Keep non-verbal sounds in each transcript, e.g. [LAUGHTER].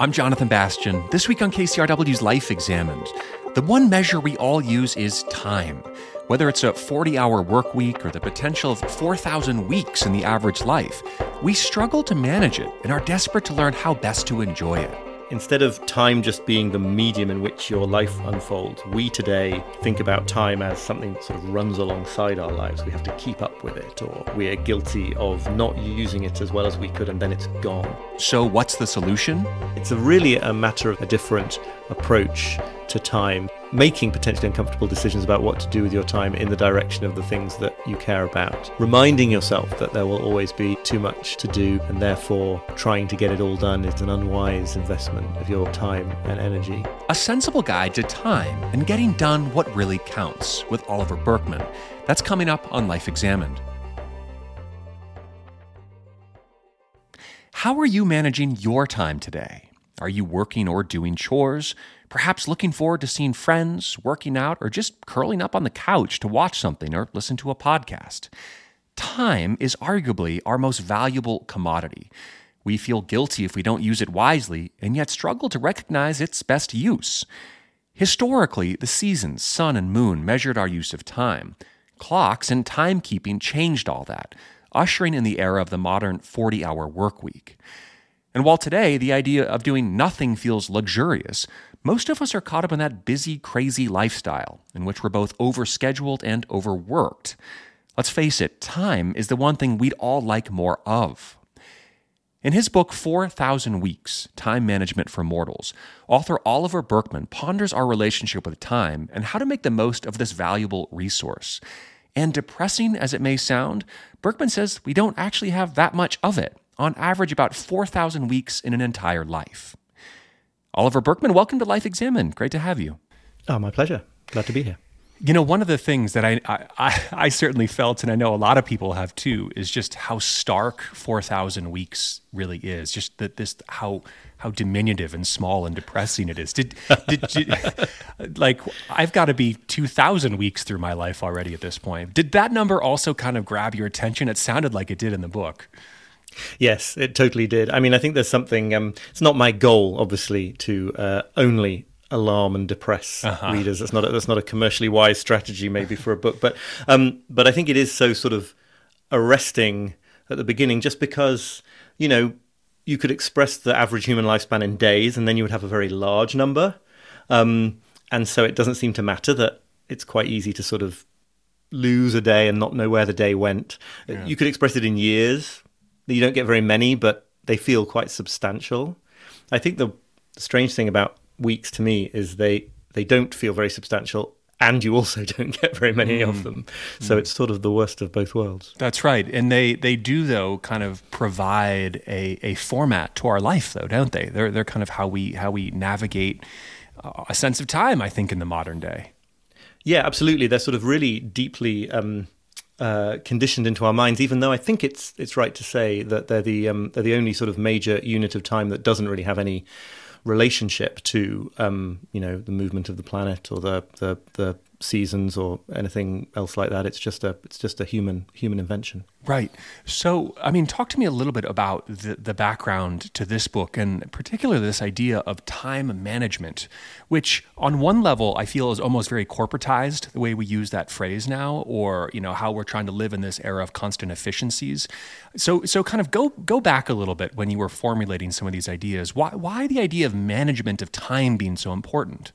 I'm Jonathan Bastian. This week on KCRW's Life Examined, the one measure we all use is time. Whether it's a 40 hour work week or the potential of 4,000 weeks in the average life, we struggle to manage it and are desperate to learn how best to enjoy it. Instead of time just being the medium in which your life unfolds, we today think about time as something that sort of runs alongside our lives. We have to keep up with it, or we are guilty of not using it as well as we could, and then it's gone. So, what's the solution? It's a really a matter of a different approach to time, making potentially uncomfortable decisions about what to do with your time in the direction of the things that you care about. Reminding yourself that there will always be too much to do, and therefore trying to get it all done is an unwise investment of your time and energy. A sensible guide to time and getting done what really counts with Oliver Burkeman. That's coming up on Life Examined. How are you managing your time today? Are you working or doing chores? Perhaps looking forward to seeing friends, working out, or just curling up on the couch to watch something or listen to a podcast. Time is arguably our most valuable commodity. We feel guilty if we don't use it wisely, and yet struggle to recognize its best use. Historically, the seasons, sun and moon, measured our use of time. Clocks and timekeeping changed all that, ushering in the era of the modern 40 hour work week. And while today the idea of doing nothing feels luxurious, most of us are caught up in that busy, crazy lifestyle in which we're both overscheduled and overworked. Let's face it, time is the one thing we'd all like more of. In his book, 4,000 Weeks Time Management for Mortals, author Oliver Burkeman ponders our relationship with time and how to make the most of this valuable resource. And depressing as it may sound, Burkeman says we don't actually have that much of it, on average, about 4,000 weeks in an entire life. Oliver Burkeman, welcome to Life Examined. Great to have you. Oh, my pleasure. Glad to be here. You know, one of the things that I, I, I certainly felt, and I know a lot of people have too, is just how stark four thousand weeks really is. Just that this how how diminutive and small and depressing it is. Did did, did [LAUGHS] like I've got to be two thousand weeks through my life already at this point. Did that number also kind of grab your attention? It sounded like it did in the book. Yes, it totally did. I mean, I think there's something. Um, it's not my goal, obviously, to uh, only alarm and depress uh-huh. readers. That's not a, that's not a commercially wise strategy, maybe for a book. But um, but I think it is so sort of arresting at the beginning, just because you know you could express the average human lifespan in days, and then you would have a very large number. Um, and so it doesn't seem to matter that it's quite easy to sort of lose a day and not know where the day went. Yeah. You could express it in years. You don't get very many, but they feel quite substantial. I think the strange thing about weeks to me is they they don't feel very substantial and you also [LAUGHS] don't get very many mm. of them. So mm. it's sort of the worst of both worlds. That's right. And they, they do though kind of provide a, a format to our life though, don't they? They're they're kind of how we how we navigate uh, a sense of time, I think, in the modern day. Yeah, absolutely. They're sort of really deeply um, uh, conditioned into our minds. Even though I think it's it's right to say that they're the um, they're the only sort of major unit of time that doesn't really have any relationship to um, you know the movement of the planet or the, the the seasons or anything else like that. It's just a it's just a human human invention. Right. So, I mean, talk to me a little bit about the, the background to this book and particularly this idea of time management, which on one level I feel is almost very corporatized, the way we use that phrase now, or, you know, how we're trying to live in this era of constant efficiencies. So, so kind of go, go back a little bit when you were formulating some of these ideas. Why, why the idea of management of time being so important?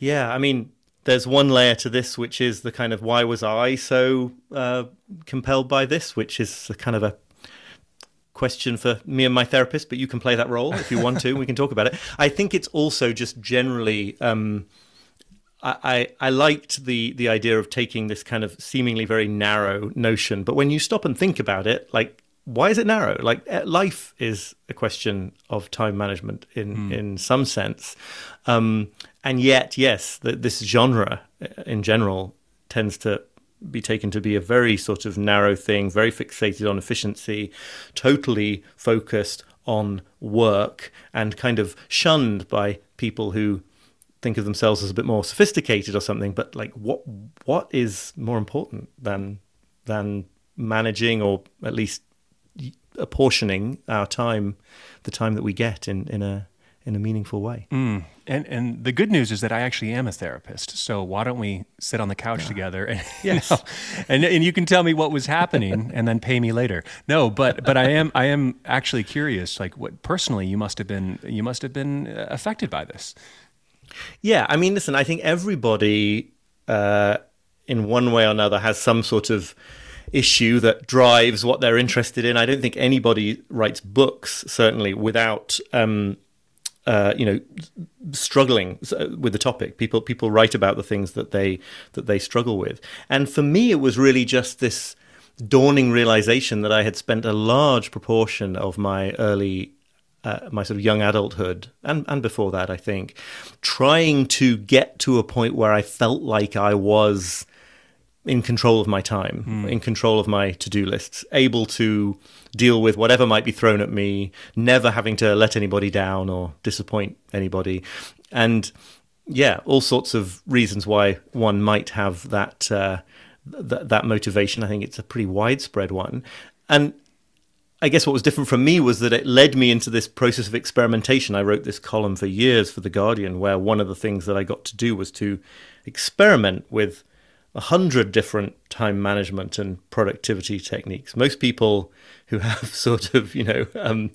Yeah, I mean, there's one layer to this, which is the kind of why was I so uh, compelled by this, which is a kind of a question for me and my therapist, but you can play that role if you want to. we can talk about it. I think it's also just generally. Um, I, I liked the the idea of taking this kind of seemingly very narrow notion, but when you stop and think about it, like why is it narrow? Like eh, life is a question of time management in mm. in some sense, um, and yet, yes, the, this genre uh, in general tends to be taken to be a very sort of narrow thing, very fixated on efficiency, totally focused on work, and kind of shunned by people who think of themselves as a bit more sophisticated or something. But like, what what is more important than than managing or at least apportioning our time, the time that we get in in a in a meaningful way. Mm. And and the good news is that I actually am a therapist. So why don't we sit on the couch yeah. together and [LAUGHS] yes. you know, and and you can tell me what was happening [LAUGHS] and then pay me later. No, but but I am I am actually curious. Like what personally you must have been you must have been uh, affected by this. Yeah, I mean, listen, I think everybody uh, in one way or another has some sort of issue that drives what they're interested in. I don't think anybody writes books certainly without. Um, uh, you know, struggling with the topic. People people write about the things that they that they struggle with, and for me, it was really just this dawning realization that I had spent a large proportion of my early uh, my sort of young adulthood and, and before that, I think, trying to get to a point where I felt like I was in control of my time, mm. in control of my to do lists, able to deal with whatever might be thrown at me, never having to let anybody down or disappoint anybody. And yeah, all sorts of reasons why one might have that. Uh, th- that motivation, I think it's a pretty widespread one. And I guess what was different from me was that it led me into this process of experimentation. I wrote this column for years for The Guardian, where one of the things that I got to do was to experiment with a hundred different time management and productivity techniques. Most people who have [LAUGHS] sort of, you know, um,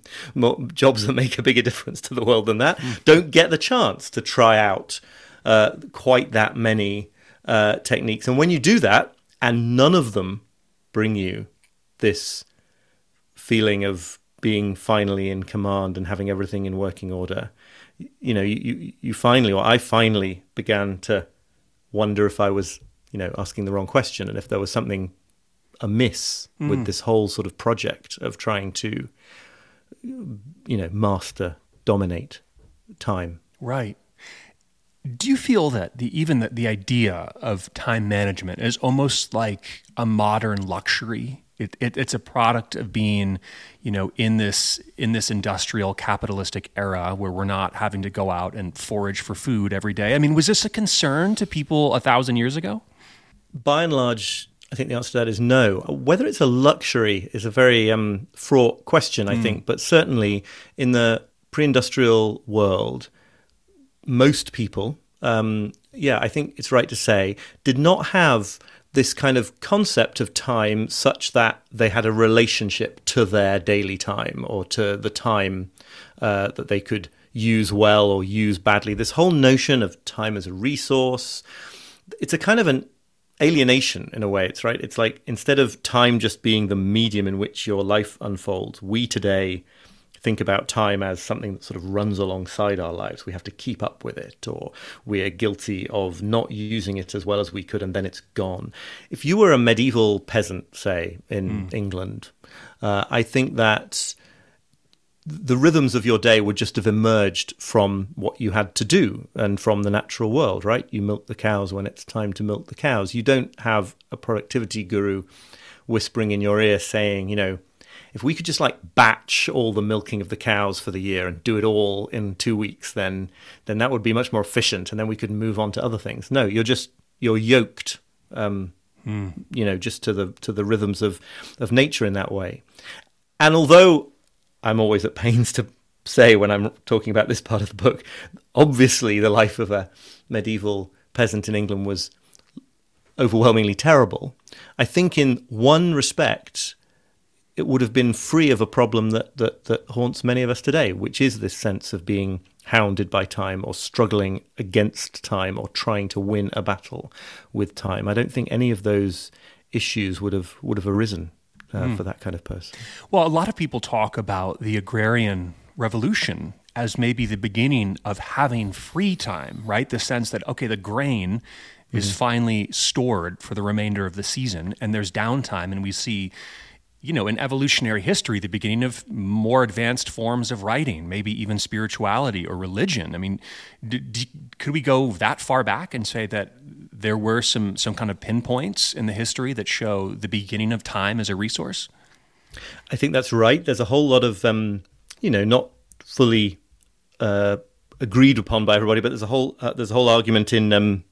jobs that make a bigger difference to the world than that mm. don't get the chance to try out uh, quite that many uh, techniques. And when you do that, and none of them bring you this feeling of being finally in command and having everything in working order, you know, you, you finally, or I finally began to wonder if I was you know asking the wrong question and if there was something amiss mm. with this whole sort of project of trying to you know master dominate time right do you feel that the even the, the idea of time management is almost like a modern luxury it, it, it's a product of being, you know, in this in this industrial capitalistic era where we're not having to go out and forage for food every day. I mean, was this a concern to people a thousand years ago? By and large, I think the answer to that is no. Whether it's a luxury is a very um, fraught question, I mm. think, but certainly in the pre industrial world, most people, um, yeah, I think it's right to say, did not have this kind of concept of time such that they had a relationship to their daily time or to the time uh, that they could use well or use badly. This whole notion of time as a resource, it's a kind of an alienation in a way. It's right. It's like instead of time just being the medium in which your life unfolds, we today think about time as something that sort of runs alongside our lives. We have to keep up with it, or we're guilty of not using it as well as we could, and then it's gone. If you were a medieval peasant, say, in mm. England, uh, I think that the rhythms of your day would just have emerged from what you had to do and from the natural world, right? You milk the cows when it's time to milk the cows. You don't have a productivity guru whispering in your ear saying, you know, if we could just like batch all the milking of the cows for the year and do it all in two weeks, then then that would be much more efficient, and then we could move on to other things. No, you're just you're yoked, um, mm. you know, just to the to the rhythms of of nature in that way. And although I'm always at pains to say when I'm talking about this part of the book. Obviously, the life of a medieval peasant in England was overwhelmingly terrible. I think, in one respect, it would have been free of a problem that, that, that haunts many of us today, which is this sense of being hounded by time or struggling against time or trying to win a battle with time. I don't think any of those issues would have would have arisen uh, mm. for that kind of person. Well, a lot of people talk about the agrarian revolution as maybe the beginning of having free time, right? The sense that, okay, the grain mm-hmm. is finally stored for the remainder of the season and there's downtime, and we see you know, in evolutionary history, the beginning of more advanced forms of writing, maybe even spirituality or religion. I mean, d- d- could we go that far back and say that there were some some kind of pinpoints in the history that show the beginning of time as a resource? I think that's right. There's a whole lot of, um, you know, not fully uh, agreed upon by everybody, but there's a whole uh, there's a whole argument in um,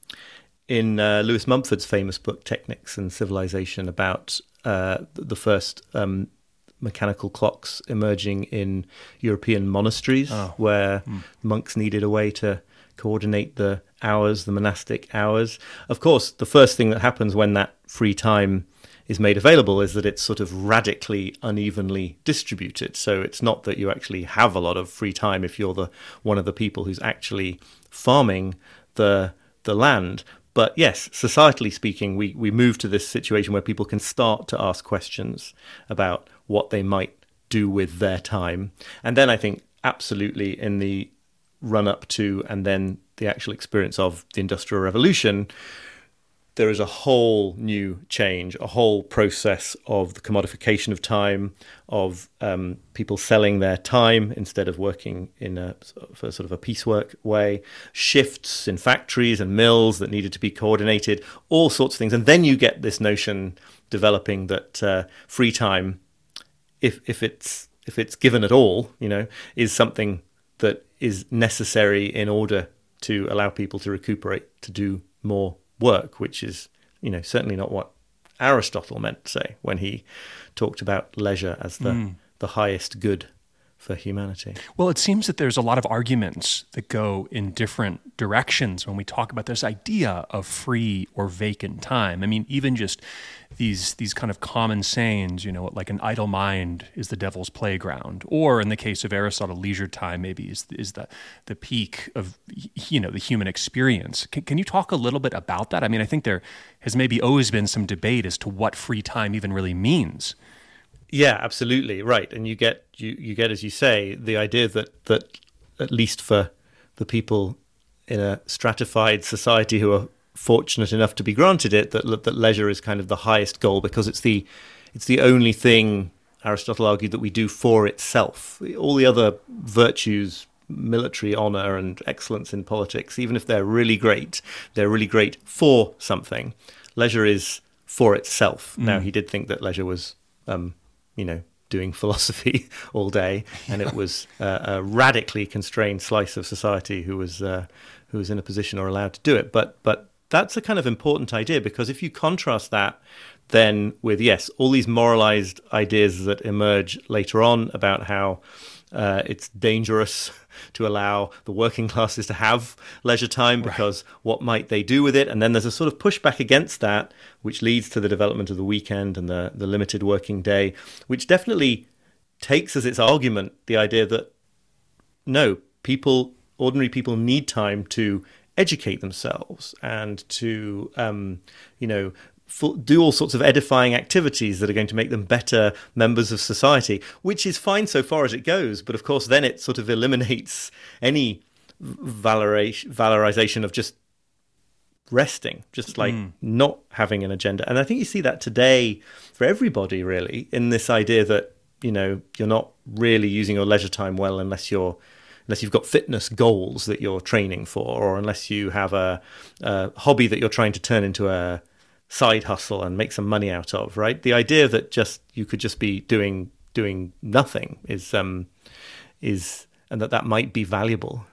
in uh, Lewis Mumford's famous book Technics and Civilization about uh, the first um, mechanical clocks emerging in European monasteries Oh. where monks needed a way to coordinate the hours, the monastic hours. Of course, the first thing that happens when that free time is made available is that it's sort of radically unevenly distributed. So it's not that you actually have a lot of free time if you're the one of the people who's actually farming the the land. But yes, societally speaking, we, we move to this situation where people can start to ask questions about what they might do with their time. And then I think absolutely in the run up to and then the actual experience of the Industrial Revolution, there is a whole new change, a whole process of the commodification of time, of um, people selling their time instead of working in a for sort of a piecework way, shifts in factories and mills that needed to be coordinated, all sorts of things, and then you get this notion developing that uh, free time, if if it's if it's given at all, you know, is something that is necessary in order to allow people to recuperate, to do more work, which is, you know, certainly not what Aristotle meant to say when he talked about leisure as the, hmm. the highest good for humanity. Well, it seems that there's a lot of arguments that go in different directions when we talk about this idea of free or vacant time. I mean, even just these these kind of common sayings, you know, like an idle mind is the devil's playground, or in the case of Aristotle, leisure time maybe is is the the peak of you know the human experience. Can, can you talk a little bit about that? I mean, I think there has maybe always been some debate as to what free time even really means. Yeah, absolutely right. And you get you, you get as you say the idea that that at least for the people in a stratified society who are fortunate enough to be granted it that that leisure is kind of the highest goal because it's the it's the only thing Aristotle argued that we do for itself. All the other virtues military honor and excellence in politics even if they're really great they're really great for something leisure is for itself now he did think that leisure was um, you know, doing [LAUGHS] philosophy all day, and it was uh, a radically constrained slice of society who was uh, who was in a position or allowed to do it. But but that's a kind of important idea because if you contrast that then with yes, all these moralized ideas that emerge later on about how uh, it's dangerous [LAUGHS] to allow the working classes to have leisure time because what might they do with it? And then there's a sort of pushback against that, which leads to the development of the weekend and the, the limited working day, which definitely takes as its argument the idea that no, people, ordinary people need time to educate themselves and to, um, you know, do all sorts of edifying activities that are going to make them better members of society, which is fine so far as it goes. But of course, then it sort of eliminates any valorization, of just resting, just like hmm. not having an agenda. And I think you see that today for everybody, really, in this idea that you know you're not really using your leisure time well unless you're unless you've got fitness goals that you're training for, or unless you have a, a hobby that you're trying to turn into a side hustle and make some money out of. Right? The idea that just you could just be doing doing nothing is um is and that that might be valuable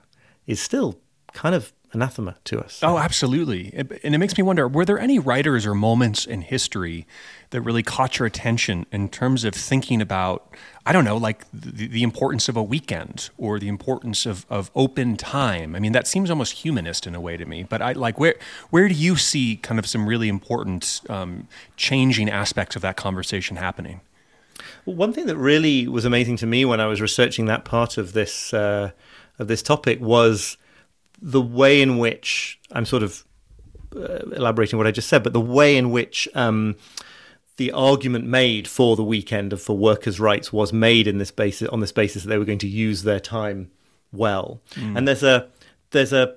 is still kind of anathema to us. Oh, absolutely. And it makes me wonder were there any writers or moments in history that really caught your attention in terms of thinking about, I don't know, like the, the importance of a weekend or the importance of, of open time? I mean, that seems almost humanist in a way to me, but I like where, where do you see kind of some really important um, changing aspects of that conversation happening? Well, one thing that really was amazing to me when I was researching that part of this uh, of this topic was the way in which I'm sort of uh, elaborating what I just said, but the way in which um, the argument made for the weekend of for workers' rights was made in this basis on this basis that they were going to use their time well. And there's a there's a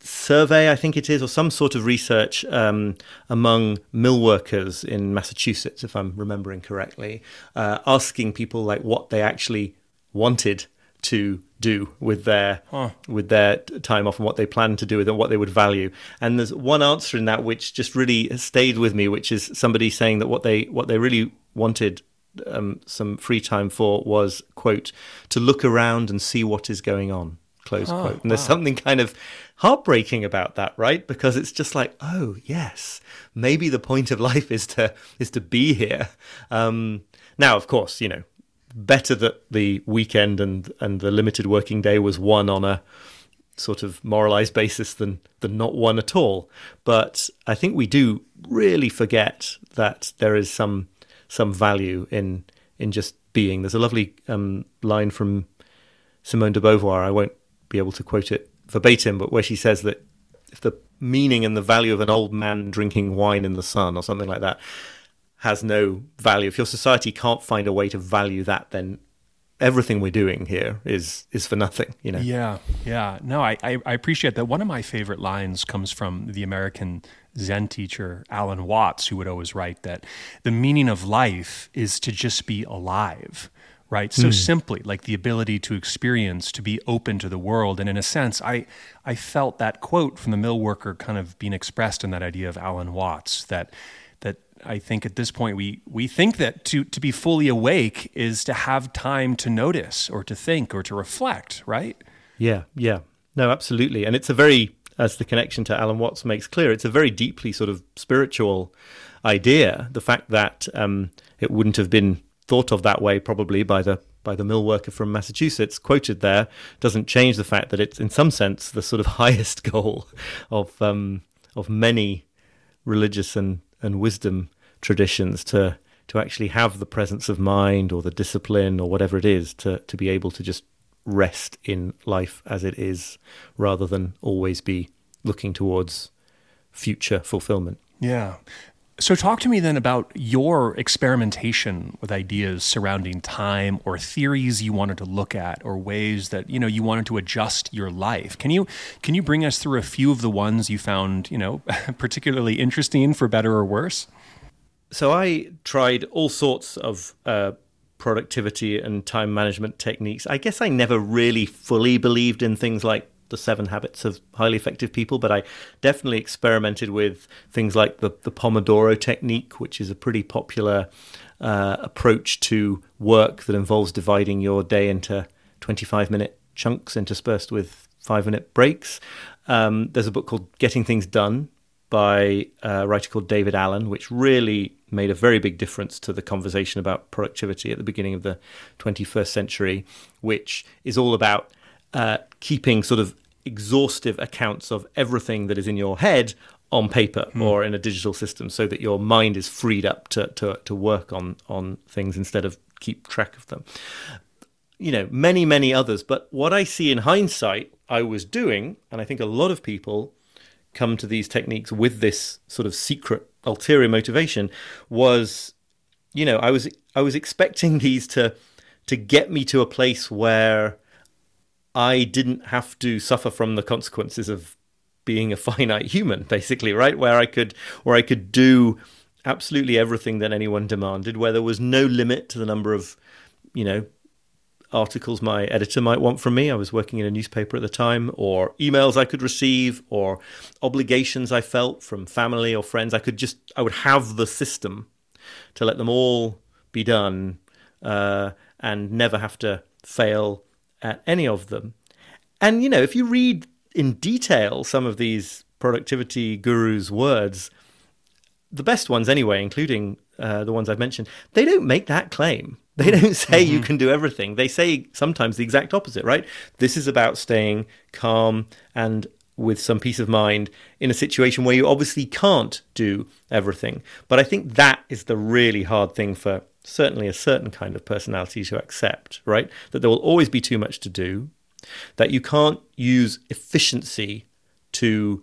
survey, I think it is, or some sort of research um, among mill workers in Massachusetts, if I'm remembering correctly, uh, asking people like what they actually wanted to do with their with their time off and what they plan to do with it, what they would value. And there's one answer in that which just really stayed with me, which is somebody saying that what they what they really wanted um, some free time for was quote to look around and see what is going on close quote. And there's something kind of heartbreaking about that, right? Because it's just like, oh yes, maybe the point of life is to is to be here. Um, now, of course, you know better that the weekend and and the limited working day was won on a sort of moralized basis than than not one at all. But I think we do really forget that there is some some value in in just being. There's a lovely um, line from Simone de Beauvoir. I won't be able to quote it verbatim, but where she says that if the meaning and the value of an old man drinking wine in the sun or something like that has no value, if your society can't find a way to value that, then everything we're doing here is is for nothing you know? Yeah yeah. No I, I, I appreciate that. One of my favorite lines comes from the american zen teacher alan watts who would always write that the meaning of life is to just be alive right? So mm. simply like the ability to experience to be open to the world. And in a sense i i felt that quote from the mill worker kind of being expressed in that idea of alan watts that I think at this point we we think that to to be fully awake is to have time to notice or to think or to reflect, right? Yeah, yeah. No, absolutely. And it's a very as the connection to Alan Watts makes clear, it's a very deeply sort of spiritual idea. The fact that um, it wouldn't have been thought of that way probably by the by the mill worker from Massachusetts quoted there doesn't change the fact that it's in some sense the sort of [LAUGHS] highest goal of um, of many religious and and wisdom traditions to to actually have the presence of mind or the discipline or whatever it is to to be able to just rest in life as it is rather than always be looking towards future fulfillment. Yeah. So, talk to me then about your experimentation with ideas surrounding time, or theories you wanted to look at, or ways that you know you wanted to adjust your life. Can you can you bring us through a few of the ones you found you know [LAUGHS] particularly interesting, for better or worse? So, I tried all sorts of uh, productivity and time management techniques. I guess I never really fully believed in things like the seven habits of highly effective people, but I definitely experimented with things like the, the Pomodoro technique, which is a pretty popular uh, approach to work that involves dividing your day into 25 minute chunks interspersed with five minute breaks. Um, there's a book called Getting Things Done by a writer called David Allen, which really made a very big difference to the conversation about productivity at the beginning of the 21st century, which is all about uh, keeping sort of exhaustive accounts of everything that is in your head on paper mm. or in a digital system so that your mind is freed up to, to, to work on, on things instead of keep track of them. You know, many, many others. But what I see in hindsight, I was doing, and I think a lot of people come to these techniques with this sort of secret ulterior motivation, was, you know, I was I was expecting [LAUGHS] these to to get me to a place where I didn't have to suffer from the consequences of being a [LAUGHS] finite human, basically, right? Where I could, where I could do absolutely everything that anyone demanded, where there was no limit to the number of, you know, articles my editor might want from me. I was working in a newspaper at the time, or emails I could receive, or obligations I felt from family or friends. I could just, I would have the system to let them all be done uh, and never have to fail at any of them. And, you know, if you read in detail some of these productivity gurus' words, the best ones anyway, including uh, the ones I've mentioned, they don't make that claim. [LAUGHS] They don't say mm-hmm. you can do everything. They say sometimes the exact opposite, right? This is about staying calm and with some peace of mind in a situation where you obviously can't do everything. But I think that is the really hard thing for certainly a certain kind of personality to accept, right? That there will always be too much to do, that you can't use efficiency to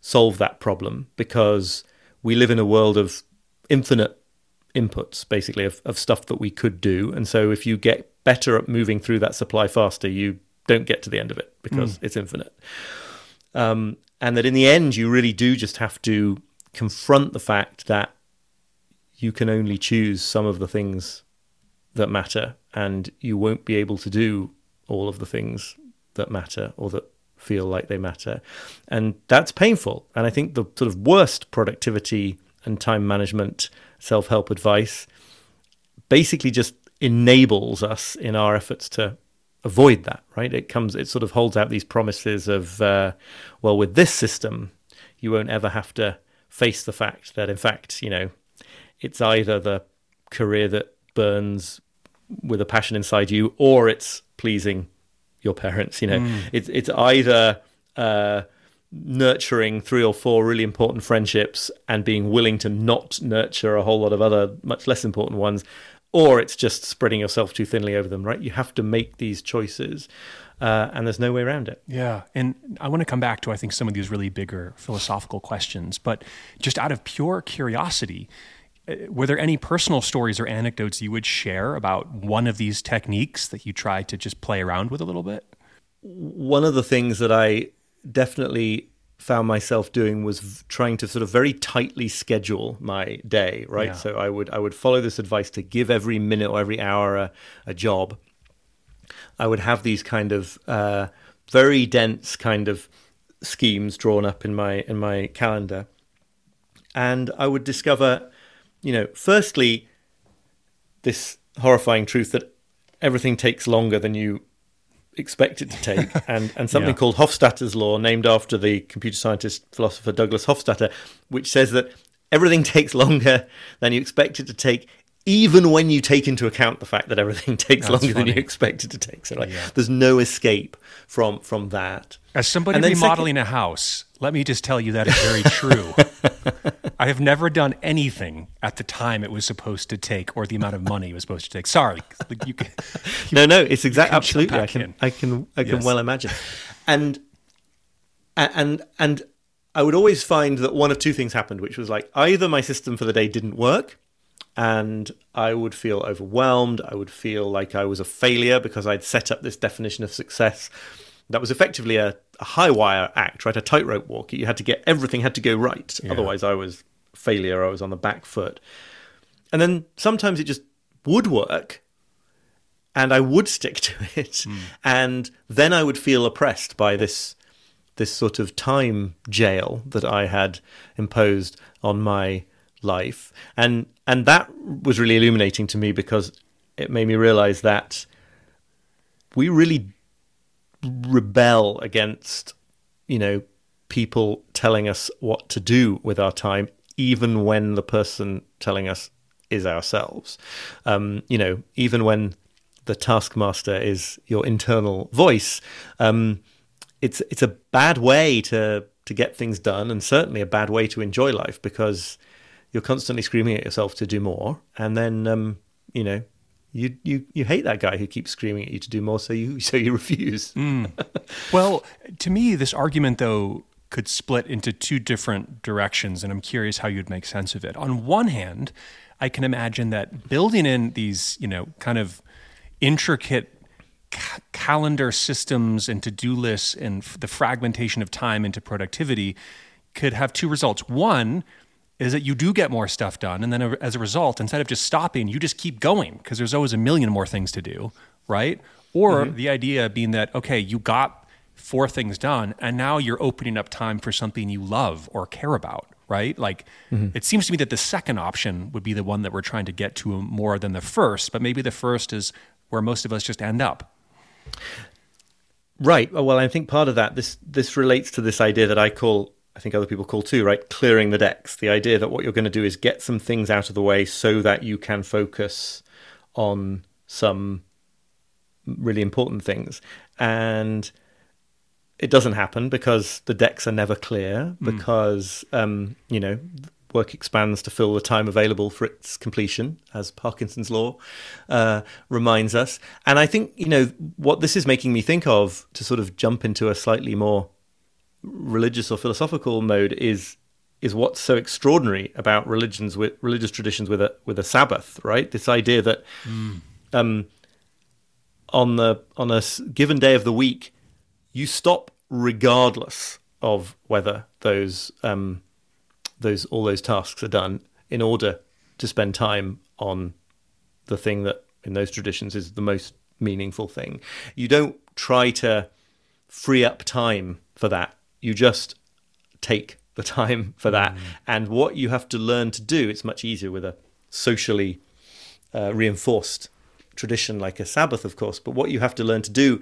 solve that problem because we live in a world of infinite inputs, basically, of, of stuff that we could do. And so if you get better at moving through that supply faster, you don't get to the end of it because mm. it's infinite. Um, and that in the end, you really do just have to confront the fact that you can only choose some of the things that matter, and you won't be able to do all of the things that matter or that feel like they matter. And that's painful. And I think the sort of worst productivity and time management self help advice basically just enables us in our efforts to avoid that, right? It comes, it sort of holds out these promises of, uh, well, with this system, you won't ever have to face the fact that, in fact, you know, it's either the career that burns with a passion inside you, or it's pleasing your parents. You know, mm. it's it's either uh, nurturing three or four really important friendships and being willing to not nurture a whole lot of other much less important ones, or it's just spreading yourself too thinly over them. Right? You have to make these choices. Uh, and there's no way around it. Yeah. And I want to come back to, I think, some of these really bigger philosophical questions. But just out of pure curiosity, uh, were there any personal stories or anecdotes you would share about one of these techniques that you tried to just play around with a little bit? One of the things that I definitely found myself doing was trying to sort of very tightly schedule my day right? Yeah. so i would i would follow this advice to give every minute or every hour a, a job. I would have these kind of uh, very dense kind of schemes drawn up in my in my calendar, and I would discover, you know, firstly, this horrifying truth that everything takes longer than you expect it to take, [LAUGHS] and, and something yeah. called Hofstadter's law, named after the computer scientist philosopher Douglas Hofstadter, which says that everything [LAUGHS] takes longer than you expect it to take even when you take into account the fact that everything [LAUGHS] takes That's longer funny. than you expect it to take. So like yeah. there's no escape from from that. As somebody remodeling second, a house, let me just tell you that is very true. I have never done anything at the time it was supposed to take or the amount of money it was supposed to take. Sorry. You can, you, no, no, it's exactly absolutely. I can, I can I can yes. well imagine. And and and I would always find that one of two things happened, which was like either my system for the day didn't work and I would feel overwhelmed. I would feel like I was a failure because I'd set up this definition of success that was effectively a, a high wire act, right? A tightrope walk. You had to get everything had to go right, yeah. otherwise I was failure. I was on the back foot. And then sometimes it just would work, and I would stick to [LAUGHS] it, mm. and then I would feel oppressed by this this sort of time jail that I had imposed on my life, and and that was really illuminating to me because it made me realize that we really rebel against you know people telling us what to do with our time, even when the person telling us is ourselves. Um, you know, even when the taskmaster is your internal voice, um, it's it's a bad way to to get things done, and certainly a bad way to enjoy life because you're constantly screaming at yourself to do more, and then um, you know you you you hate that guy who keeps screaming at you to do more, so you [LAUGHS] so you refuse. mm. Well, to me, this argument though could split into two different directions, and I'm curious how you'd make sense of it. On one hand, I can imagine that building in these you know kind of intricate calendar systems and to-do lists and the fragmentation of time into productivity could have two results. One is that you do get more stuff done. And then as a result, instead of just stopping, you just keep going because there's always a million more things to do, right? Or mm-hmm. the idea being that, okay, you got four things done and now you're opening up time for something you love or care about, right? Like mm-hmm. it seems to me that the second option would be the one that we're trying to get to more than the first, but maybe the first is where most of us just end up. Right. Well, I think part of that this this relates to this idea that I call I think other people call too, right? Clearing the decks. The idea that what you're going to do is get some things out of the way so that you can focus on some really important things. And it doesn't happen because the decks are never clear, mm. because, um, you know, work expands to fill the time available for its completion, as Parkinson's law uh, reminds us. And I think, you know, what this is making me think of to sort of jump into a slightly more religious or philosophical mode is is what's so extraordinary about religions with religious traditions with a with a Sabbath, right? This idea that mm. um, on the on a given day of the week, you stop regardless of whether those um, those all those tasks are done in order to spend time on the thing that in those traditions is the most meaningful thing. You don't try to free up time for that you just take the time for that. Mm. And what you have to learn to do, it's much easier with a socially uh, reinforced tradition like a Sabbath, of course. But what you have to learn to do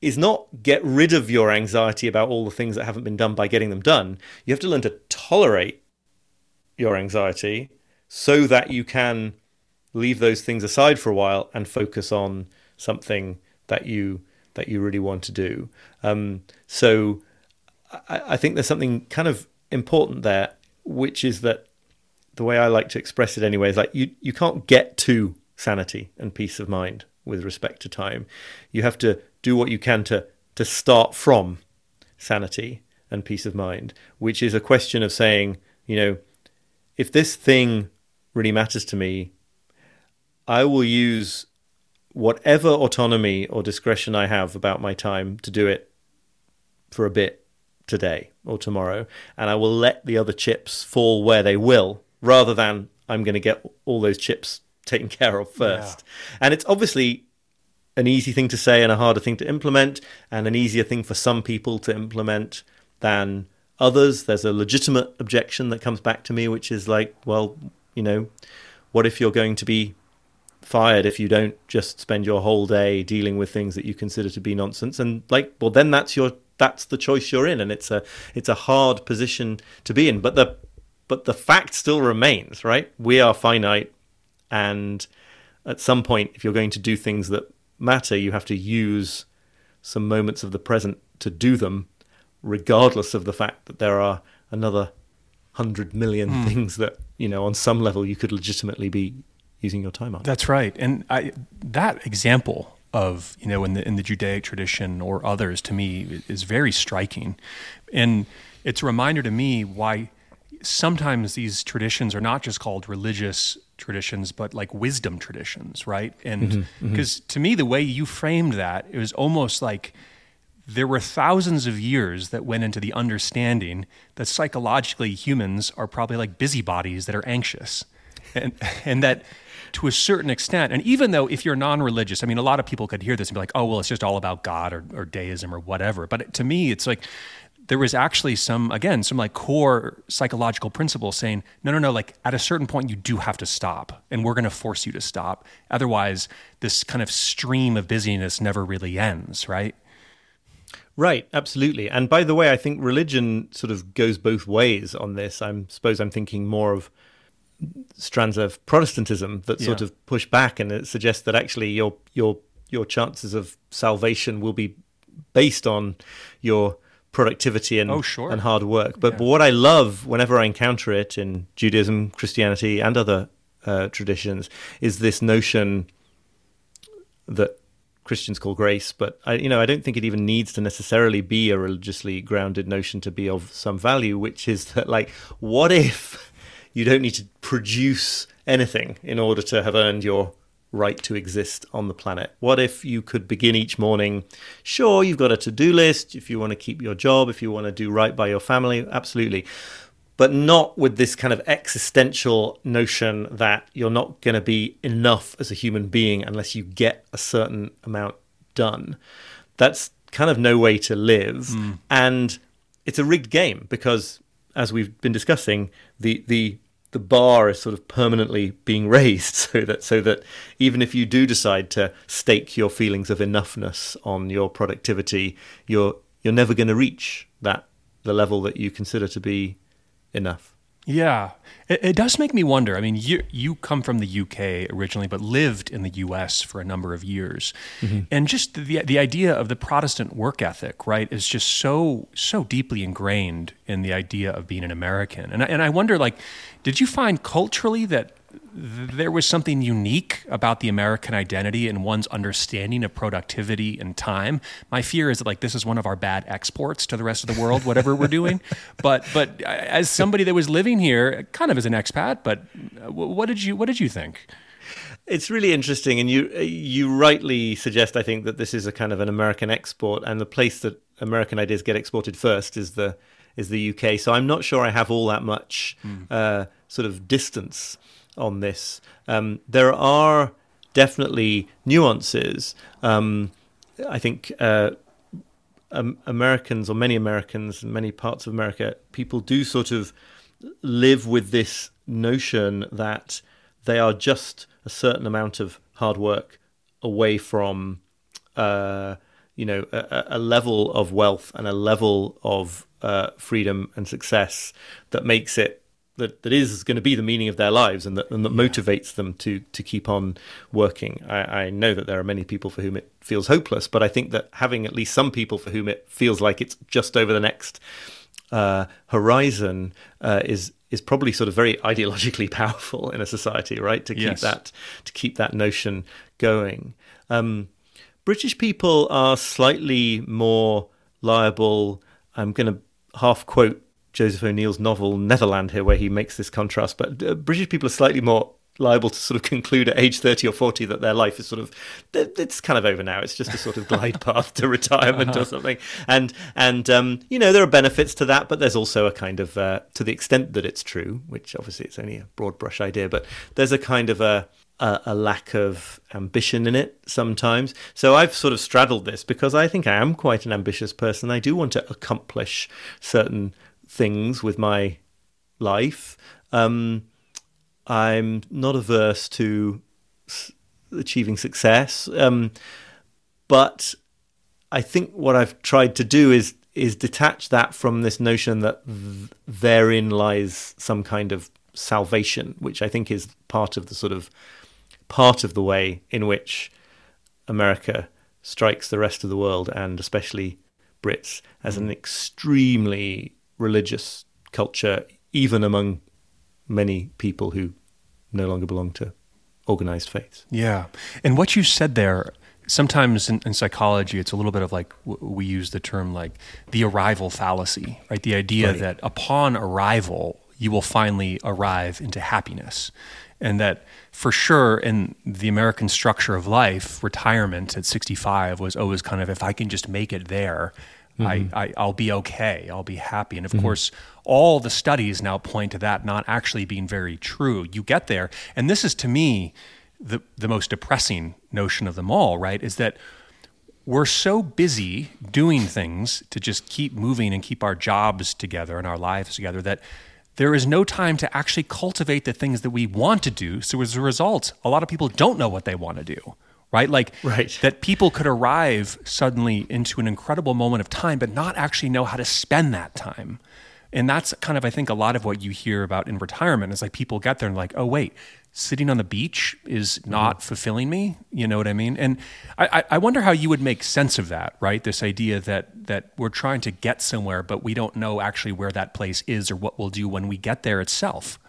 is not get rid of your anxiety about all the things that haven't been done by getting them done. You have to learn to tolerate your anxiety so that you can leave those things aside for a while and focus on something that you that you really want to do. Um, so I, I think there's something kind of important there, which is that the way I like to express it anyway is like you you can't get to sanity and peace of mind with respect to time. You have to do what you can to to start from sanity and peace of mind, which is a question of saying, you know, if this thing really matters to me, I will use whatever autonomy or discretion I have about my time to do it for a bit today or tomorrow, and I will let the other chips fall where they will, rather than I'm going to get all those chips taken [LAUGHS] care of first. Yeah. And it's obviously an easy thing to say and a harder thing to implement, and an easier thing for some people to implement than others. There's a legitimate objection that comes back to me, which is like, well, you know, what if you're going to be fired if you don't just spend your whole day dealing with things that you consider to be nonsense? And like well then that's your that's the choice you're in and it's a it's a hard position to be in. But the but the fact still remains right? We are finite and at some point if you're going to do things that matter you have to use some moments of the present to do them regardless of the fact that there are another 100 million mm. things that you know on some level you could legitimately be using your time on. That's right, and I, that example of you know in the in the Judaic tradition or others to me is very striking, and it's a reminder to me why sometimes these traditions are not just called religious traditions but like wisdom traditions right and because mm-hmm, mm-hmm. to me the way you framed that it was almost like there were thousands of years that went into the understanding that psychologically humans are probably like busybodies that are anxious and and that to a certain extent. And even though if you're non-religious, I mean, a lot of people could hear this and be like, "Oh, well, it's just all about God or, or deism or whatever." But to me, it's like there was actually some again some like core psychological principle saying no no no like at a certain point you do have to stop and we're going to force you to stop otherwise this kind of stream of busyness never really ends right Right, absolutely. And by the way, I think religion sort of goes both ways on this. I suppose I'm thinking more of strands of Protestantism that sort of push back and it suggests that actually your your your chances of salvation will be based on your productivity and oh, sure. and hard work. But, yeah. but what I love whenever I encounter it in Judaism, Christianity, and other uh, traditions is this notion that Christians call grace, but I, you know, I don't think it even needs to necessarily be a religiously grounded notion to be of some value. Which is that, like, what if [LAUGHS] you don't need to produce anything in order to have earned your right to exist on the planet? What if you could begin each morning? Sure, you've got a to do list. If you want to keep your job, if you want to do right by your family, absolutely. But not with this kind of existential notion that you're not going to be enough as a human being unless you get a certain amount done. That's kind of no way to live. Mm. And it's a rigged game because as we've been discussing, the the the bar is sort of permanently being [LAUGHS] raised so that so that even if you do decide to stake your feelings of enoughness on your productivity, you're you're never going to reach that the level that you consider to be enough. Yeah, it, it, does make me wonder. I mean, you you come from the UK originally, but lived in the US for a number of years, mm-hmm. and just the the idea of the Protestant work ethic, right, is just so so deeply ingrained in the idea of being an American. And I, and I wonder, like, did you find culturally that there was something unique about the American identity and one's understanding of productivity and time. My fear is that like this is one of our bad exports to the rest of the world, whatever we're doing. [LAUGHS] But but as somebody that was living here, kind of as an expat, but uh, what did you what did you think? It's really interesting, and you you rightly suggest. I think that this is a kind of an American export, and the place that American ideas get exported first is the is the UK. So I'm not sure I have all that much mm. uh, sort of distance on this. Um, there are definitely nuances. Um, I think uh, um, Americans, or many Americans, in many parts of America, people do sort of live with this notion that they are just a certain amount of hard work away from, uh, you know, a, a, level of wealth and a level of uh, freedom and success that makes it that, that is going to be the meaning of their lives and that, and that motivates them to to keep on working. I, I know that there are many people for whom it feels hopeless, but I think that having at least some people for whom it feels like it's just over the next uh, horizon uh, is is probably sort of very ideologically [LAUGHS] powerful in a society, right? To keep Yes. that to keep that notion going. Um, British people are slightly more liable. I'm going to half quote Joseph O'Neill's novel Netherland here, where he makes this contrast. But uh, British people are slightly more liable to sort of conclude at age 30 or 40 that their life is sort of it's kind of over now it's just a sort of glide [LAUGHS] path to retirement or something and and um, you know there are benefits to that but there's also a kind of uh, to the extent that it's true which obviously it's only a broad brush idea but there's a kind of a a, a lack of ambition in it sometimes. So I've sort of straddled this because I think I am quite an ambitious person. I do want to accomplish certain things with my life. Um, I'm not averse to s- achieving success, um, but I think what I've tried to do is is detach that from this notion that th- therein lies some kind of salvation, which I think is part of the sort of part of the way in which America strikes the rest of the world and especially Brits as an extremely religious culture, even among many people who no longer belong to organized faiths. Yeah. And what you said there, sometimes in, in psychology, it's a little bit of like, we use the term like the arrival fallacy, right? The idea Right. that upon arrival, you will finally arrive into happiness. And that for sure, in the American structure of life, retirement at 65 was always kind of if I can just make it there, I, mm-hmm. I, I'll be okay. I'll be happy. And of mm-hmm. course, all the studies now point to that not actually being very true. You get there, and this is to me the the most depressing notion of them all. Right? Is that we're so busy doing things to just keep moving and keep our jobs together and our lives together that there is no time to actually cultivate the things that we want to do. So as a result, a lot of people don't know what they want to do. Right? Like Right. that people could arrive suddenly into an incredible moment of time, but not actually know how to spend that time. And that's kind of, I think, a lot of what you hear about in retirement is like people get there and like, oh, wait, sitting on the beach is mm-hmm. not fulfilling me. You know what I mean? And I, I- I wonder how you would make sense of that, right? This idea that that we're trying to get somewhere, but we don't know actually where that place is or what we'll do when we get there itself.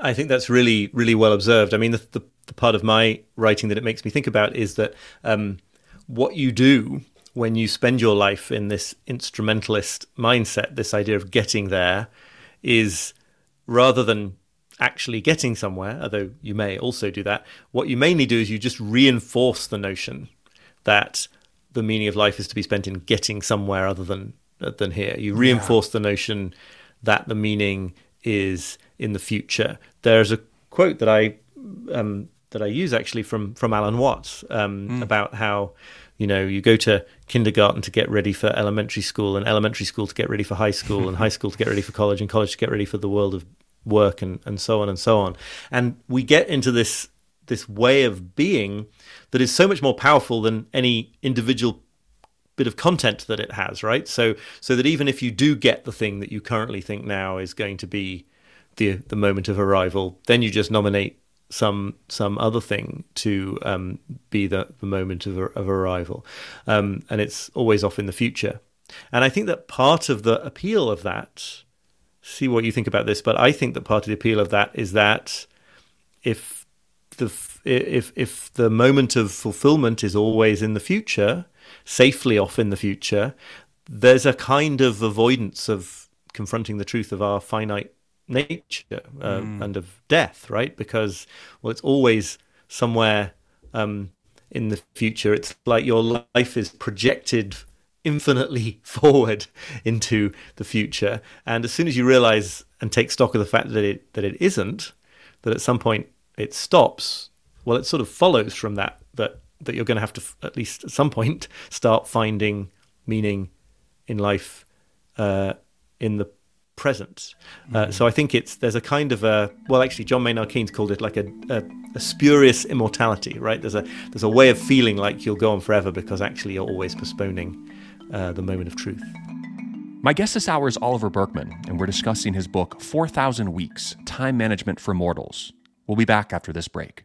I think that's really, really well observed. I mean, the, the, the part of my writing that it makes me think about is that um, what you do when you spend your life in this instrumentalist mindset, this idea of getting there, is rather than actually getting somewhere, although you may also do that, what you mainly do is you just reinforce the notion that the meaning of life is to be spent in getting somewhere other than than here. You reinforce the notion that the meaning is in the future. There's a quote that I um, that I use actually from from Alan Watts um, about how you know you go to kindergarten to get ready for elementary school, and elementary school to get ready for high school, and [LAUGHS] high school to get ready for college, and college to get ready for the world of work, and and so on and so on. And we get into this this way of being that is so much more powerful than any individual bit of content that it has, right? So so that even if you do get the thing that you currently think now is going to be the the moment of arrival, then you just nominate some some other thing to um, be the, the moment of, of arrival, um, and it's always off in the future. And I think that part of the appeal of that, see what you think about this, but I think that part of the appeal of that is that if the if if the moment of fulfillment is always in the future, safely off in the future, there's a kind of avoidance of confronting the truth of our finite nature uh, and of death, right? Because well, it's always somewhere um, in the future. It's like your life is projected infinitely [LAUGHS] forward into the future, and as soon as you realize and take stock of the fact that it that it isn't, that at some point it stops. Well, it sort of follows from that that that you're going to have to f- at least at some point [LAUGHS] start finding meaning in life uh, in the present. Uh, so I think it's there's a kind of a well, actually, John Maynard Keynes called it like a, a, a spurious immortality, right? There's a there's a way of feeling like you'll go on forever because actually you're always postponing uh, the moment of truth. My guest this hour is Oliver Burkeman, and we're discussing his book, 4,000 Weeks Time Management for Mortals. We'll be back after this break.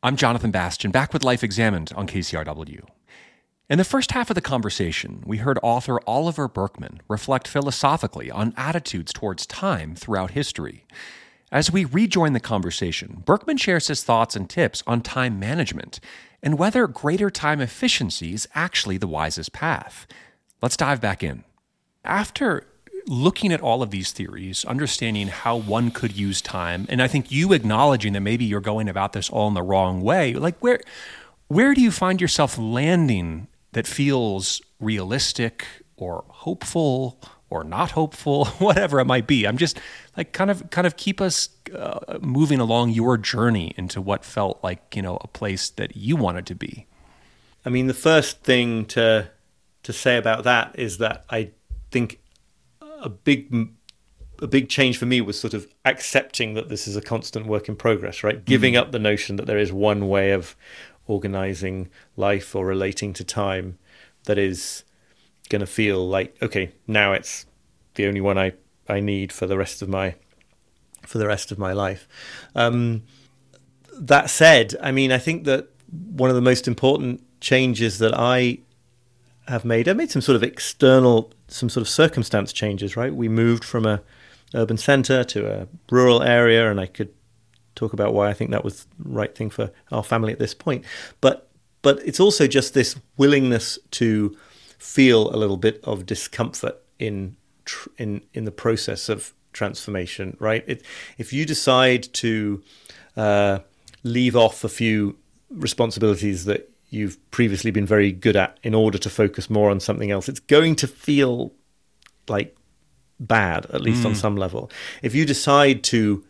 I'm Jonathan Bastian, back with Life Examined on KCRW. In the first half of the conversation, we heard author Oliver Burkeman reflect philosophically on attitudes towards time throughout history. As we rejoin the conversation, Burkeman shares his thoughts and tips on time management and whether greater time efficiency is actually the wisest path. Let's dive back in. After looking at all of these theories, understanding how one could use time, and I think you acknowledging that maybe you're going about this all in the wrong way, like where where do you find yourself landing that feels realistic or hopeful or not hopeful, [LAUGHS] whatever it might be. I'm just like kind of kind of keep us uh, moving along your journey into what felt like you know a place that you wanted to be. I mean, the first thing to to say about that is that I think a big a big change for me was sort of accepting that this is a constant work in progress, right? Giving mm. up the notion that there is one way of organizing life or relating to time that is going to feel like okay now it's the only one I I need for the rest of my for the rest of my life. Um, that said, I mean I think that one of the most important changes that I have made I made some sort of external some sort of circumstance changes right we moved from a urban center to a rural area and I could talk about why I think that was the right thing for our family at this point. But but it's also just this willingness to feel a little bit of discomfort in in in the process of transformation. Right? It, if you decide to uh, leave off a few responsibilities that you've previously been very good at in order to focus more on something else, it's going to feel like bad, at least mm. on some level. If you decide to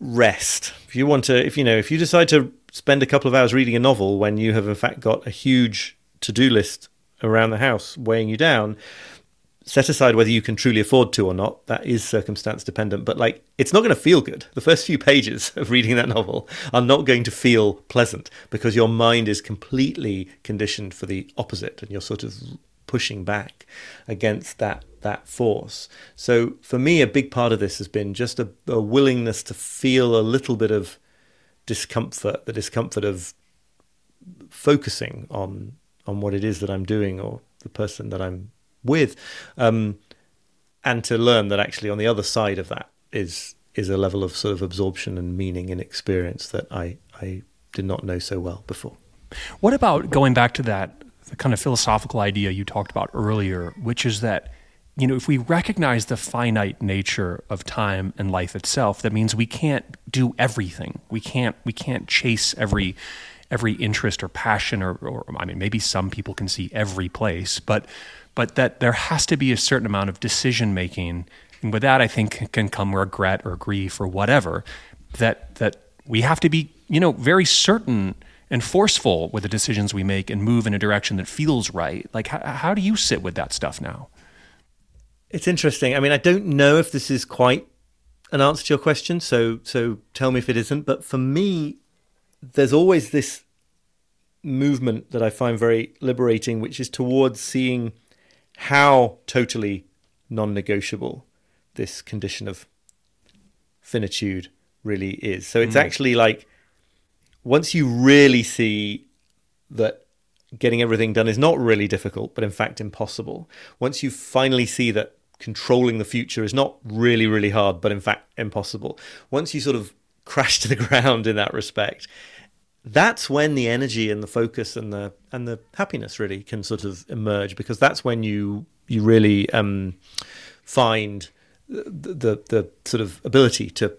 rest. If you want to, if you know, if you decide to spend a couple of hours reading a novel when you have in fact got a huge to-do list around the house weighing you down, set aside whether you can truly afford to or not. That is circumstance dependent, but like it's not going to feel good. The first few pages [LAUGHS] of reading that novel are not going to feel pleasant because your mind is completely conditioned for the opposite and you're sort of pushing back against that that force. So for me, a big part of this has been just a, a willingness to feel a little bit of discomfort, the discomfort of focusing on on what it is that I'm doing or the person that I'm with, um, and to learn that actually on the other side of that is is a level of sort of absorption and meaning and experience that I I did not know so well before. What about going back to that the kind of philosophical idea you talked about earlier, which is that you know, if we recognize the finite nature of time and life itself, that means we can't do everything. We can't we can't chase every every interest or passion or, or I mean maybe some people can see every place, but but that there has to be a certain amount of decision making. And with that I think can come regret or grief or whatever. That that we have to be, you know, very certain and forceful with the decisions we make and move in a direction that feels right. Like how, how do you sit with that stuff now? It's interesting. I mean, I don't know if this is quite an answer to your question, so so tell me if it isn't. But for me, there's always this movement that I find very liberating, which is towards seeing how totally non-negotiable this condition of finitude really is. So it's mm. actually like once you really see that getting everything done is not really difficult, but in fact impossible. Once you finally see that controlling the future is not really, really hard, but in fact impossible. Once you sort of crash to the [LAUGHS] ground in that respect, that's when the energy and the focus and the and the happiness really can sort of emerge because that's when you you really um, find the, the the sort of ability to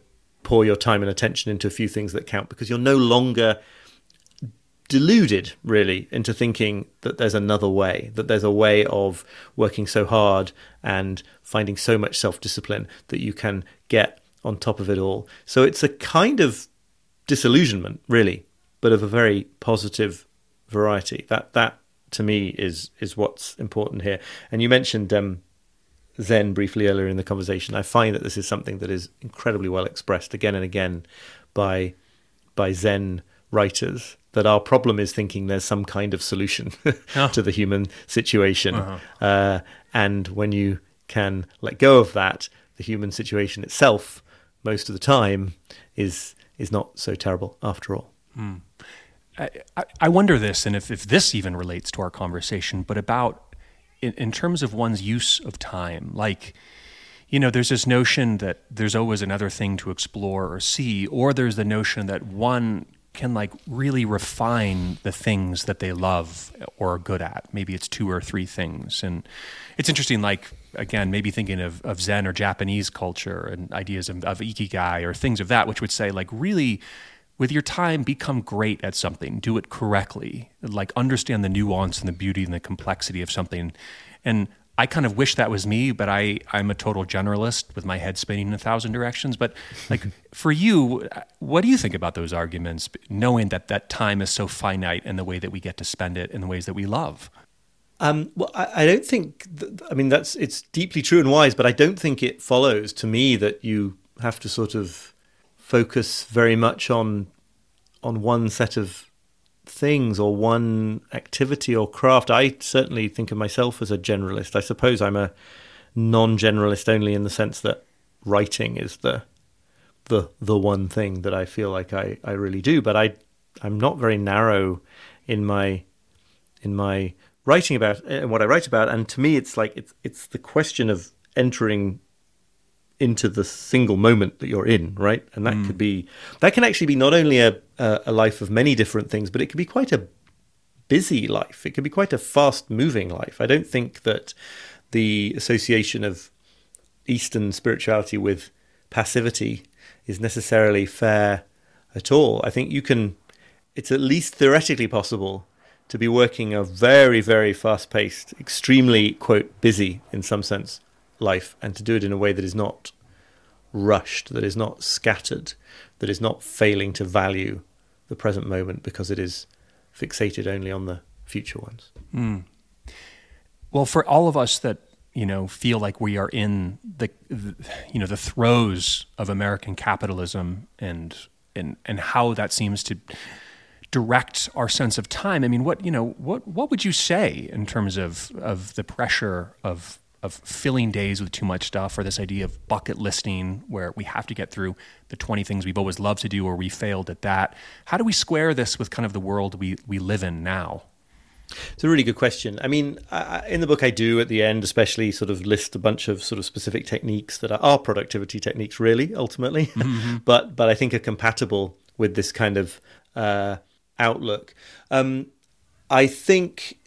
pour your time and attention into a few things that count because you're no longer deluded really into thinking that there's another way, that there's a way of working so hard and finding so much self discipline that you can get on top of it all. So it's a kind of disillusionment, really, but of a very positive variety. That that to me is is what's important here. And you mentioned um, Zen briefly earlier in the conversation. I find that this is something that is incredibly well expressed again and again by by Zen writers that our problem is thinking there's some kind of solution oh. [LAUGHS] to the human situation. Uh-huh. Uh, and when you can let go of that, the human situation itself, most of the time, is is not so terrible after all. Hmm. I, I wonder this, and if, if this even relates to our conversation, but about in, in terms of one's use of time, like you know, there's this notion that there's always another thing to explore or see, or there's the notion that one can like really refine the things that they love or are good at. Maybe it's two or three things. And it's interesting, like, again, maybe thinking of, of Zen or Japanese culture and ideas of, of Ikigai or things of that, which would say, like, really, with your time, become great at something, do it correctly, like, understand the nuance and the beauty and the complexity of something. And I kind of wish that was me, but I, I'm a total generalist with my head spinning in a thousand directions. But like [LAUGHS] for you, what do you think about those arguments, knowing that that time is so finite and the way that we get to spend it in the ways that we love? Um, well, I, I don't think. Th- I mean, that's it's deeply true and wise, but I don't think it follows to me that you have to sort of focus very much on on one set of things or one activity or craft. I certainly think of myself as a generalist. I suppose I'm a non-generalist only in the sense that writing is the the the one thing that I feel like I, I really do. But I I'm not very narrow in my in my writing about and what I write about. And to me, it's like it's it's the question of entering into the single moment that you're in, right? And that mm. could be that can actually be not only a a life of many different things, but it could be quite a busy life. It could be quite a fast moving life. I don't think that the association of Eastern spirituality with passivity is necessarily fair at all. I think you can, it's at least theoretically possible to be working a very, very fast paced, extremely, quote, busy in some sense life and to do it in a way that is not rushed, that is not scattered, that is not failing to value the present moment because it is fixated only on the future ones. Mm. Well, for all of us that you know feel like we are in the, the, you know the throes of American capitalism and and and how that seems to direct our sense of time. I mean, what you know what what would you say in terms of of the pressure of of filling days with too much stuff or this idea of bucket listing where we have to get through the 20 things we've always loved to do or we failed at that. How do we square this with kind of the world we, we live in now? It's a really good question. I mean, I, in the book, I do at the end, especially sort of list a bunch of sort of specific techniques that are, are productivity techniques, really, ultimately, [LAUGHS] mm-hmm. [LAUGHS] but but I think are compatible with this kind of uh, outlook. Um, I think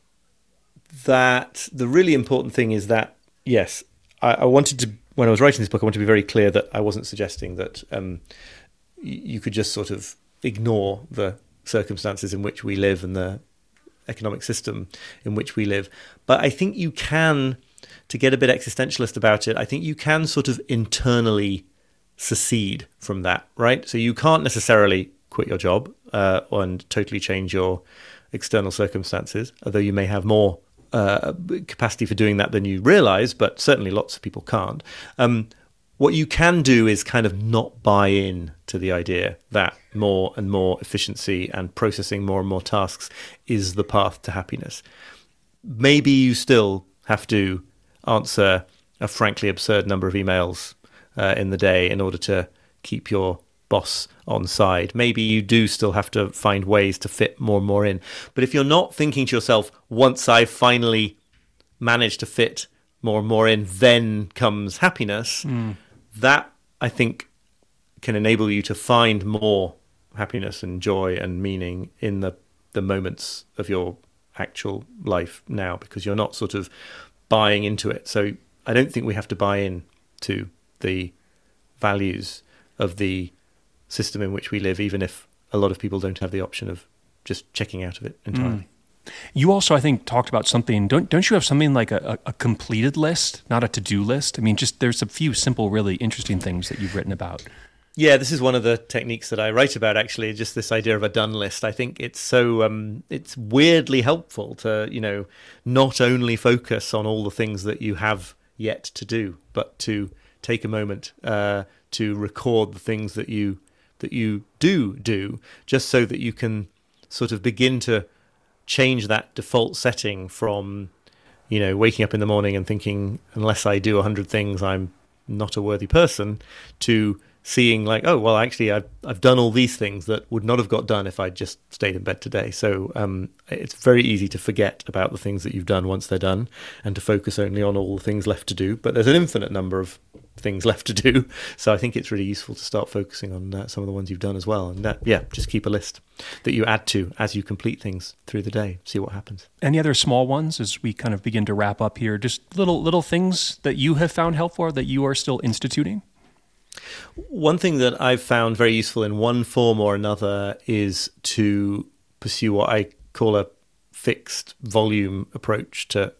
that the really important thing is that yes, I, I, wanted to when I was writing this book, I wanted to be very clear that I wasn't suggesting that um, you could just sort of ignore the circumstances in which we live and the economic system in which we live. But I think you can, to get a bit existentialist about it, I think you can sort of internally secede from that, right? So you can't necessarily quit your job uh, and totally change your external circumstances, although you may have more uh, capacity for doing that than you realize, but certainly lots of people can't. Um, what you can do is kind of not buy in to the idea that more and more efficiency and processing more and more tasks is the path to happiness. Maybe you still have to answer a frankly absurd number of emails uh, in the day in order to keep your boss on side. Maybe you do still have to find ways to fit more and more in. But if you're not thinking to yourself, once I've finally managed to fit more and more in, then comes happiness, mm. that I think can enable you to find more happiness and joy and meaning in the, the moments of your actual life now because you're not sort of buying into it. So I don't think we have to buy in to the values of the system in which we live, even if a lot of people don't have the option of just checking out of it entirely. You also, I think, talked about something. Don't don't you have something like a, a completed list, not a to do list? I mean, just there's a few simple, really interesting things that you've written about. Yeah, this is one of the techniques that I write about. Actually, just this idea of a done list. I think it's so um, it's weirdly helpful to you know not only focus on all the things that you have yet to do, but to take a moment uh, to record the things that you that you do do, just so that you can sort of begin to change that default setting from, you know, waking up in the morning and thinking, unless I do a hundred things, I'm not a worthy person, to seeing like, oh well, actually, I've I've done all these things that would not have got done if I'd just stayed in bed today. So um, it's very easy to forget about the things that you've done once they're done, and to focus only on all the things left to do. But there's an infinite number of things [LAUGHS] left to do. So I think it's really useful to start focusing on uh, some of the ones you've done as well. And that, yeah, just keep a list that you add to as you complete things through the day. See what happens. Any other small ones as we kind of begin to wrap up here? Just little little things that you have found helpful that you are still instituting. One thing that I've found very useful in one form or another is to pursue what I call a fixed volume approach to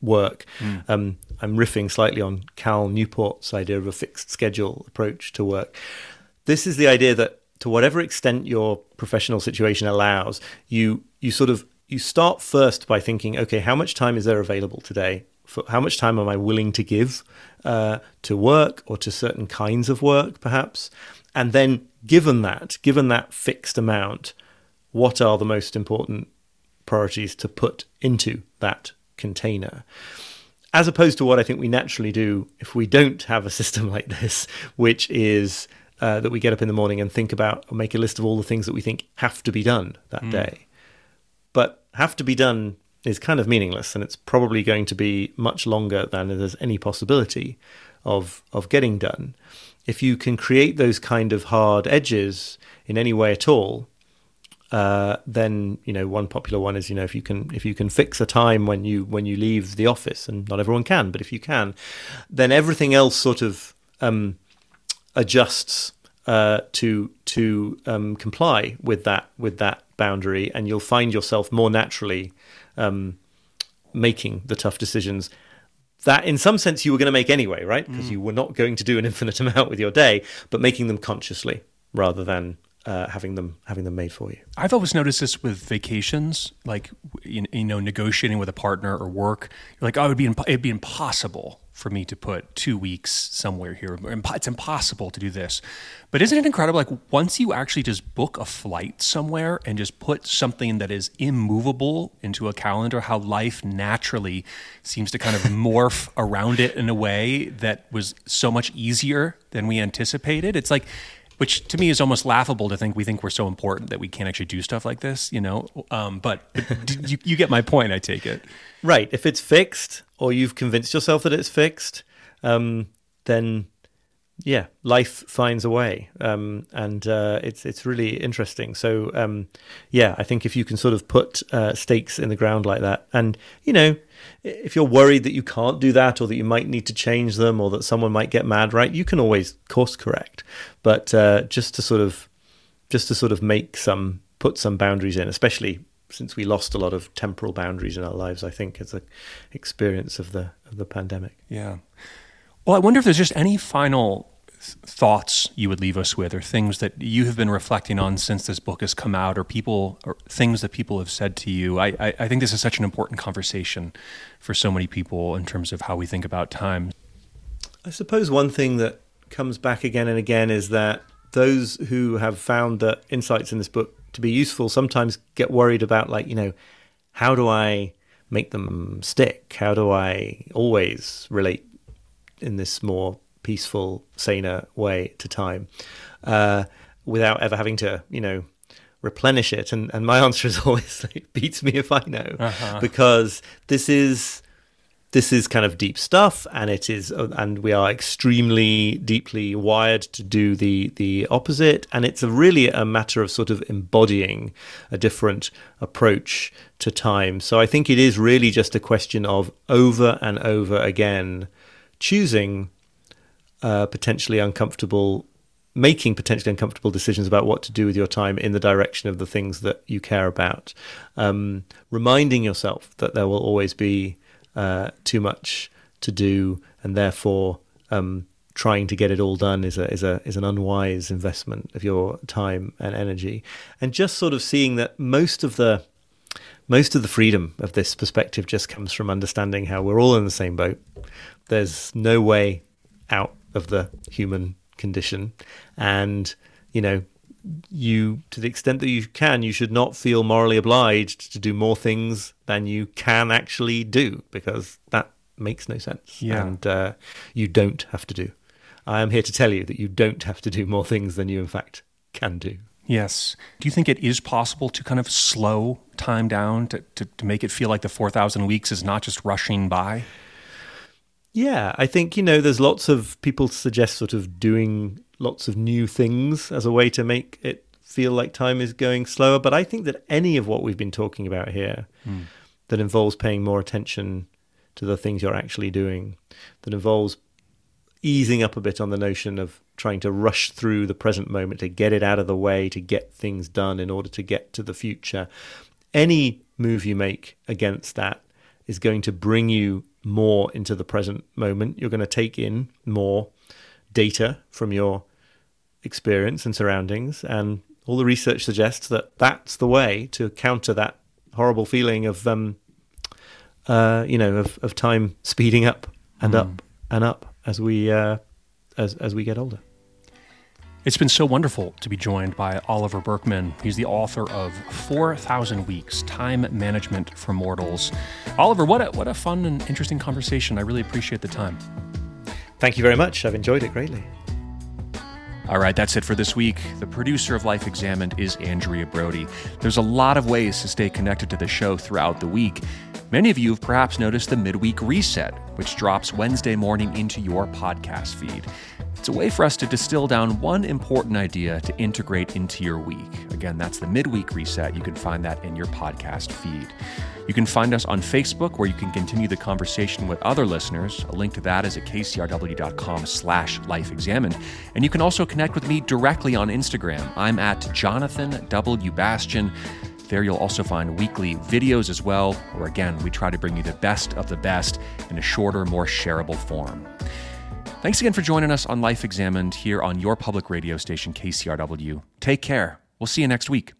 work. Mm. Um, I'm riffing slightly on Cal Newport's idea of a fixed schedule approach to work. This is the idea that to whatever extent your professional situation allows, you you sort of you start first by thinking, okay, how much time is there available today? For how much time am I willing to give uh, to work or to certain kinds of work, perhaps? And then, given that, given that fixed amount, what are the most important priorities to put into that container? As opposed to what I think we naturally do if we don't have a system [LAUGHS] like this, which is uh, that we get up in the morning and think about or make a list of all the things that we think have to be done that mm. day. But have to be done is kind of meaningless, and it's probably going to be much longer than there's any possibility of of getting done. If you can create those kind of hard edges in any way at all, uh, then you know one popular one is you know if you can if you can fix a time when you when you leave the office and not everyone can but if you can then everything else sort of um, adjusts uh, to to um, comply with that with that boundary and you'll find yourself more naturally um, making the tough decisions that in some sense you were going to make anyway right because mm. you were not going to do an infinite [LAUGHS] amount with your day but making them consciously rather than uh, having them having them made for you. I've always noticed this with vacations, like you, know, negotiating with a partner or work. You're like, oh, it'd be imp- it'd be impossible for me to put two weeks somewhere here. It's impossible to do this. But isn't it incredible? Like once you actually just book a flight somewhere and just put something that is immovable into a calendar, how life naturally seems to kind of [LAUGHS] morph around it in a way that was so much easier than we anticipated. It's like which to me is almost laughable to think we think we're so important that we can't actually do stuff like this, you know. Um, but, [LAUGHS] but you, you, get my point. I take it. Right. If it's fixed, or you've convinced yourself that it's fixed, um, then yeah, life finds a way, um, and uh, it's it's really interesting. So um, yeah, I think if you can sort of put uh, stakes in the ground like that, and you know, if you're worried that you can't do that, or that you might need to change them, or that someone might get mad, right? You can always course correct, but uh, just to sort of just to sort of make some put some boundaries in, especially since we lost a lot of temporal boundaries in our lives. I think as an experience of the of the pandemic. Yeah. Well, I wonder if there's just any final thoughts you would leave us with, or things that you have been reflecting on since this book has come out, or people, or things that people have said to you. I, I, I think this is such an important conversation for so many people in terms of how we think about time. I suppose one thing that comes back again and again is that those who have found the insights in this book to be useful sometimes get worried about, like, you know, how do I make them stick? How do I always relate in this more peaceful, saner way to time uh, without ever having to, you know, replenish it. And, and my [LAUGHS] answer is always, it beats me if I know, uh-huh. because this is this is kind of deep stuff and it is and we are extremely deeply wired to do the the opposite and it's a really a matter of sort of embodying a different approach to time so i think it is really just a question of over and over again choosing uh, potentially uncomfortable making potentially uncomfortable decisions about what to do with your time in the direction of the things that you care about. Um, reminding yourself that there will always be uh, too much to do, and therefore um, trying to get it all done is a is a is an unwise investment of your time and energy. And just sort of seeing that most of the most of the freedom of this perspective just comes from understanding how we're all in the same boat. There's no way out of the human condition. And, you know, you, to the extent that you can, you should not feel morally obliged to do more things than you can actually do because that makes no sense. Yeah. And uh, you don't have to do. I am here to tell you that you don't have to do more things than you, in fact, can do. Yes. Do you think it is possible to kind of slow time down to, to, to make it feel like the 4,000 weeks is not just rushing by? Yeah, I think, you know, there's lots of people suggest sort of doing lots of new things as a way to make it feel like time is going slower. But I think that any of what we've been talking about here Hmm. that involves paying more attention to the things you're actually doing, that involves easing up a bit on the notion of trying to rush through the present moment to get it out of the way, to get things done in order to get to the future. Any move you make against that is going to bring you more into the present moment. You're going to take in more data from your experience and surroundings. And all the research suggests that that's the way to counter that horrible feeling of, um, uh, you know, of, of time speeding up and up and up as we uh, as as we get older. It's been so wonderful to be joined by Oliver Burkeman. He's the author of 4,000 Weeks Time Management for Mortals. Oliver, what a, what a fun and interesting conversation. I really appreciate the time. Thank you very much. I've enjoyed it greatly. All right, that's it for this week. The producer of Life Examined is Andrea Brody. There's a lot of ways to stay connected to the show throughout the week. Many of you have perhaps noticed the midweek reset, which drops Wednesday morning into your podcast feed. It's a way for us to distill down one important idea to integrate into your week. Again, that's the midweek reset. You can find that in your podcast feed. You can find us on Facebook, where you can continue the conversation with other listeners. A link to that is at kcrw.com slash lifeexamined. And you can also connect with me directly on Instagram. I'm at Jonathan W. Bastian. There you'll also find weekly videos as well, where again, we try to bring you the best of the best in a shorter, more shareable form. Thanks again for joining us on Life Examined here on your public radio station, KCRW. Take care. We'll see you next week.